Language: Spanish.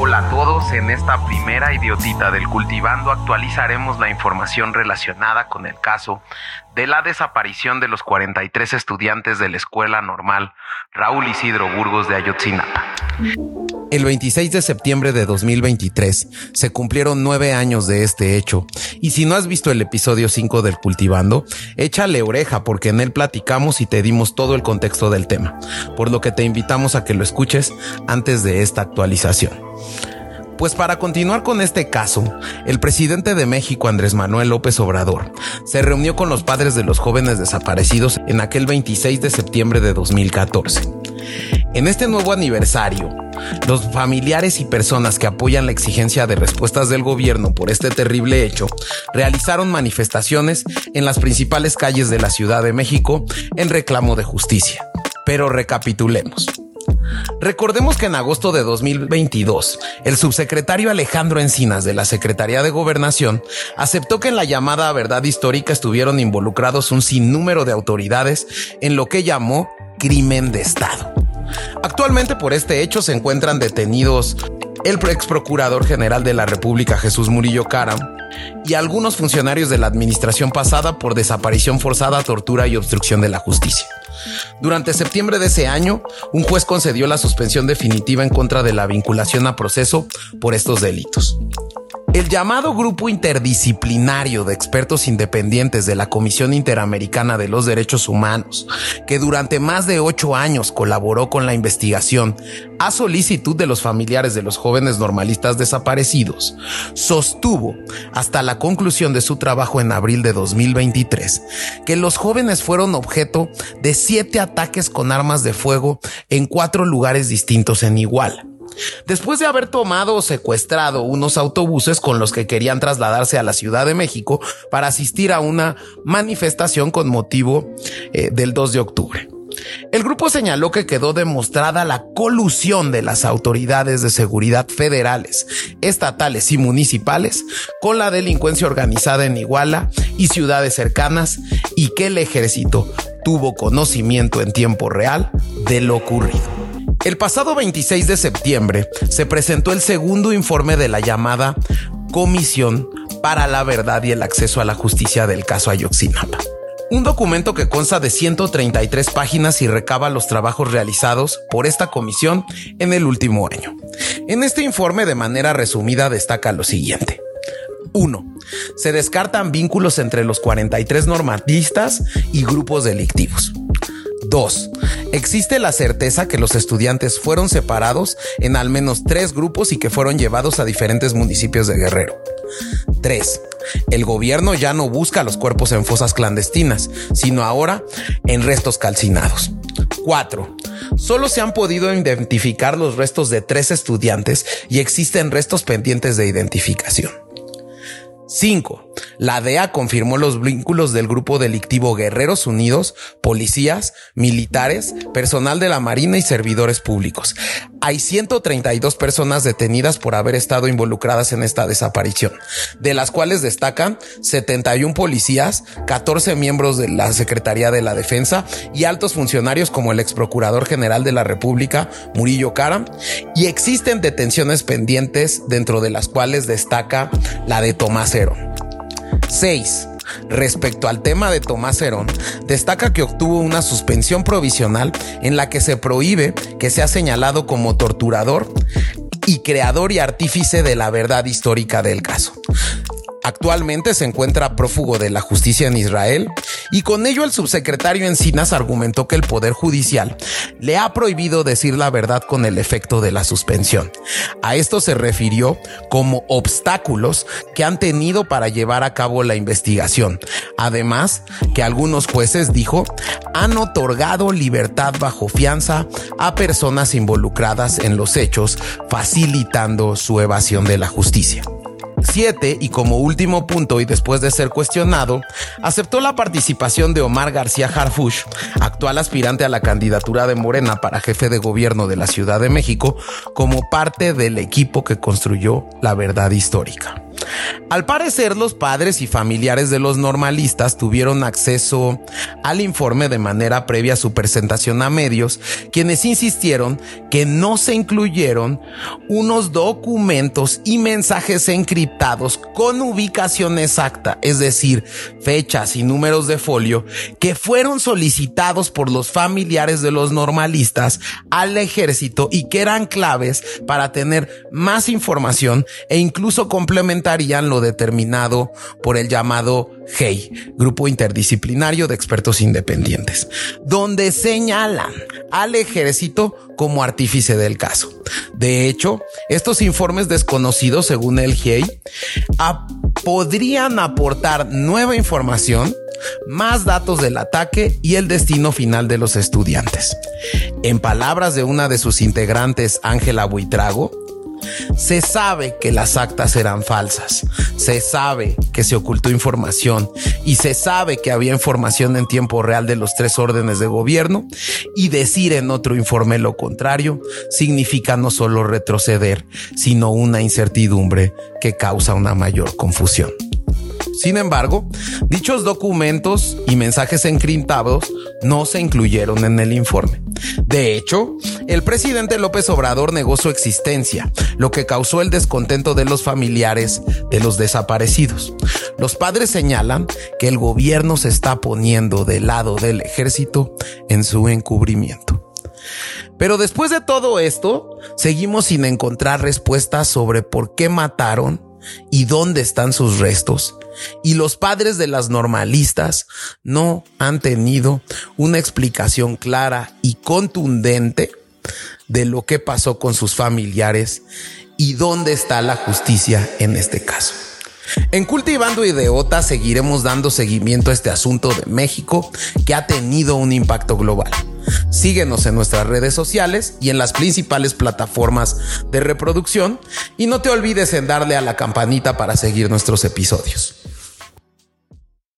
Hola a todos, en esta primera idiotita del cultivando actualizaremos la información relacionada con el caso de la desaparición de los 43 estudiantes de la escuela normal Raúl Isidro Burgos de Ayotzinapa. El 26 de septiembre de 2023 se cumplieron nueve años de este hecho y si no has visto el episodio 5 del Cultivando, échale oreja porque en él platicamos y te dimos todo el contexto del tema, por lo que te invitamos a que lo escuches antes de esta actualización. Pues para continuar con este caso, el presidente de México, Andrés Manuel López Obrador, se reunió con los padres de los jóvenes desaparecidos en aquel 26 de septiembre de 2014. En este nuevo aniversario, los familiares y personas que apoyan la exigencia de respuestas del gobierno por este terrible hecho realizaron manifestaciones en las principales calles de la Ciudad de México en reclamo de justicia. Pero recapitulemos. Recordemos que en agosto de 2022, el subsecretario Alejandro Encinas de la Secretaría de Gobernación aceptó que en la llamada verdad histórica estuvieron involucrados un sinnúmero de autoridades en lo que llamó crimen de Estado. Actualmente por este hecho se encuentran detenidos el ex procurador general de la República Jesús Murillo Caram y algunos funcionarios de la administración pasada por desaparición forzada, tortura y obstrucción de la justicia. Durante septiembre de ese año, un juez concedió la suspensión definitiva en contra de la vinculación a proceso por estos delitos. El llamado Grupo Interdisciplinario de Expertos Independientes de la Comisión Interamericana de los Derechos Humanos, que durante más de ocho años colaboró con la investigación a solicitud de los familiares de los jóvenes normalistas desaparecidos, sostuvo hasta la conclusión de su trabajo en abril de 2023 que los jóvenes fueron objeto de siete ataques con armas de fuego en cuatro lugares distintos en Iguala Después de haber tomado o secuestrado unos autobuses con los que querían trasladarse a la Ciudad de México para asistir a una manifestación con motivo eh, del 2 de octubre. El grupo señaló que quedó demostrada la colusión de las autoridades de seguridad federales, estatales y municipales con la delincuencia organizada en Iguala y ciudades cercanas y que el ejército tuvo conocimiento en tiempo real de lo ocurrido. El pasado 26 de septiembre se presentó el segundo informe de la llamada Comisión para la Verdad y el Acceso a la Justicia del caso Ayotzinapa. Un documento que consta de 133 páginas y recaba los trabajos realizados por esta comisión en el último año. En este informe de manera resumida destaca lo siguiente. 1. Se descartan vínculos entre los 43 normatistas y grupos delictivos. 2. Existe la certeza que los estudiantes fueron separados en al menos tres grupos y que fueron llevados a diferentes municipios de Guerrero. 3. El gobierno ya no busca los cuerpos en fosas clandestinas, sino ahora en restos calcinados. 4. Solo se han podido identificar los restos de tres estudiantes y existen restos pendientes de identificación. 5. La DEA confirmó los vínculos del grupo delictivo Guerreros Unidos, policías, militares, personal de la Marina y servidores públicos. Hay 132 personas detenidas por haber estado involucradas en esta desaparición, de las cuales destacan 71 policías, 14 miembros de la Secretaría de la Defensa y altos funcionarios como el ex procurador general de la República, Murillo Karam, y existen detenciones pendientes dentro de las cuales destaca la de Tomás. 6. Respecto al tema de Tomás Herón, destaca que obtuvo una suspensión provisional en la que se prohíbe que sea señalado como torturador y creador y artífice de la verdad histórica del caso. Actualmente se encuentra prófugo de la justicia en Israel y con ello el subsecretario Encinas argumentó que el Poder Judicial le ha prohibido decir la verdad con el efecto de la suspensión. A esto se refirió como obstáculos que han tenido para llevar a cabo la investigación. Además, que algunos jueces, dijo, han otorgado libertad bajo fianza a personas involucradas en los hechos, facilitando su evasión de la justicia. 7 y como último punto y después de ser cuestionado, aceptó la participación de Omar García Harfush, actual aspirante a la candidatura de Morena para jefe de gobierno de la Ciudad de México, como parte del equipo que construyó la verdad histórica. Al parecer, los padres y familiares de los normalistas tuvieron acceso al informe de manera previa a su presentación a medios, quienes insistieron que no se incluyeron unos documentos y mensajes encriptados con ubicación exacta, es decir, fechas y números de folio, que fueron solicitados por los familiares de los normalistas al ejército y que eran claves para tener más información e incluso lo determinado por el llamado GEI, Grupo Interdisciplinario de Expertos Independientes, donde señalan al ejército como artífice del caso. De hecho, estos informes desconocidos, según el GEI, podrían aportar nueva información más datos del ataque y el destino final de los estudiantes. En palabras de una de sus integrantes, Ángela Buitrago, se sabe que las actas eran falsas, se sabe que se ocultó información y se sabe que había información en tiempo real de los tres órdenes de gobierno y decir en otro informe lo contrario significa no solo retroceder, sino una incertidumbre que causa una mayor confusión. Sin embargo, dichos documentos y mensajes encriptados no se incluyeron en el informe. De hecho, el presidente López Obrador negó su existencia, lo que causó el descontento de los familiares de los desaparecidos. Los padres señalan que el gobierno se está poniendo del lado del ejército en su encubrimiento. Pero después de todo esto, seguimos sin encontrar respuestas sobre por qué mataron y dónde están sus restos. Y los padres de las normalistas no han tenido una explicación clara y contundente de lo que pasó con sus familiares y dónde está la justicia en este caso. En Cultivando Ideota seguiremos dando seguimiento a este asunto de México que ha tenido un impacto global. Síguenos en nuestras redes sociales y en las principales plataformas de reproducción y no te olvides en darle a la campanita para seguir nuestros episodios.